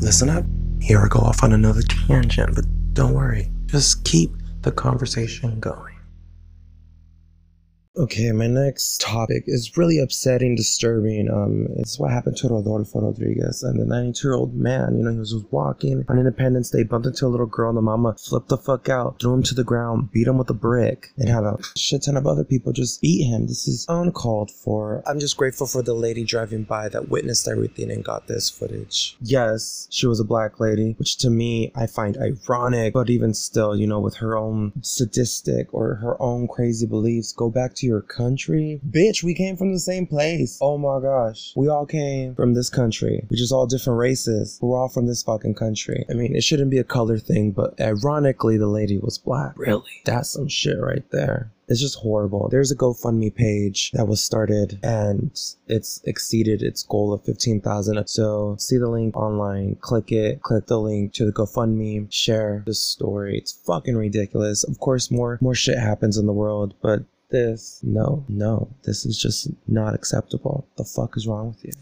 listen up. Here I go off on another tangent, but don't worry. Just keep the conversation going. Okay, my next topic is really upsetting, disturbing. Um, it's what happened to Rodolfo Rodriguez and the 92 year old man. You know, he was, was walking on Independence Day, bumped into a little girl, and the mama flipped the fuck out, threw him to the ground, beat him with a brick, and had a shit ton of other people just beat him. This is uncalled for. I'm just grateful for the lady driving by that witnessed everything and got this footage. Yes, she was a black lady, which to me I find ironic, but even still, you know, with her own sadistic or her own crazy beliefs, go back to your country? Bitch, we came from the same place. Oh my gosh. We all came from this country. We're just all different races. We're all from this fucking country. I mean, it shouldn't be a color thing, but ironically, the lady was black. Really? That's some shit right there. It's just horrible. There's a GoFundMe page that was started and it's exceeded its goal of 15,000. So see the link online, click it, click the link to the GoFundMe, share the story. It's fucking ridiculous. Of course, more more shit happens in the world, but this, no, no, this is just not acceptable. The fuck is wrong with you?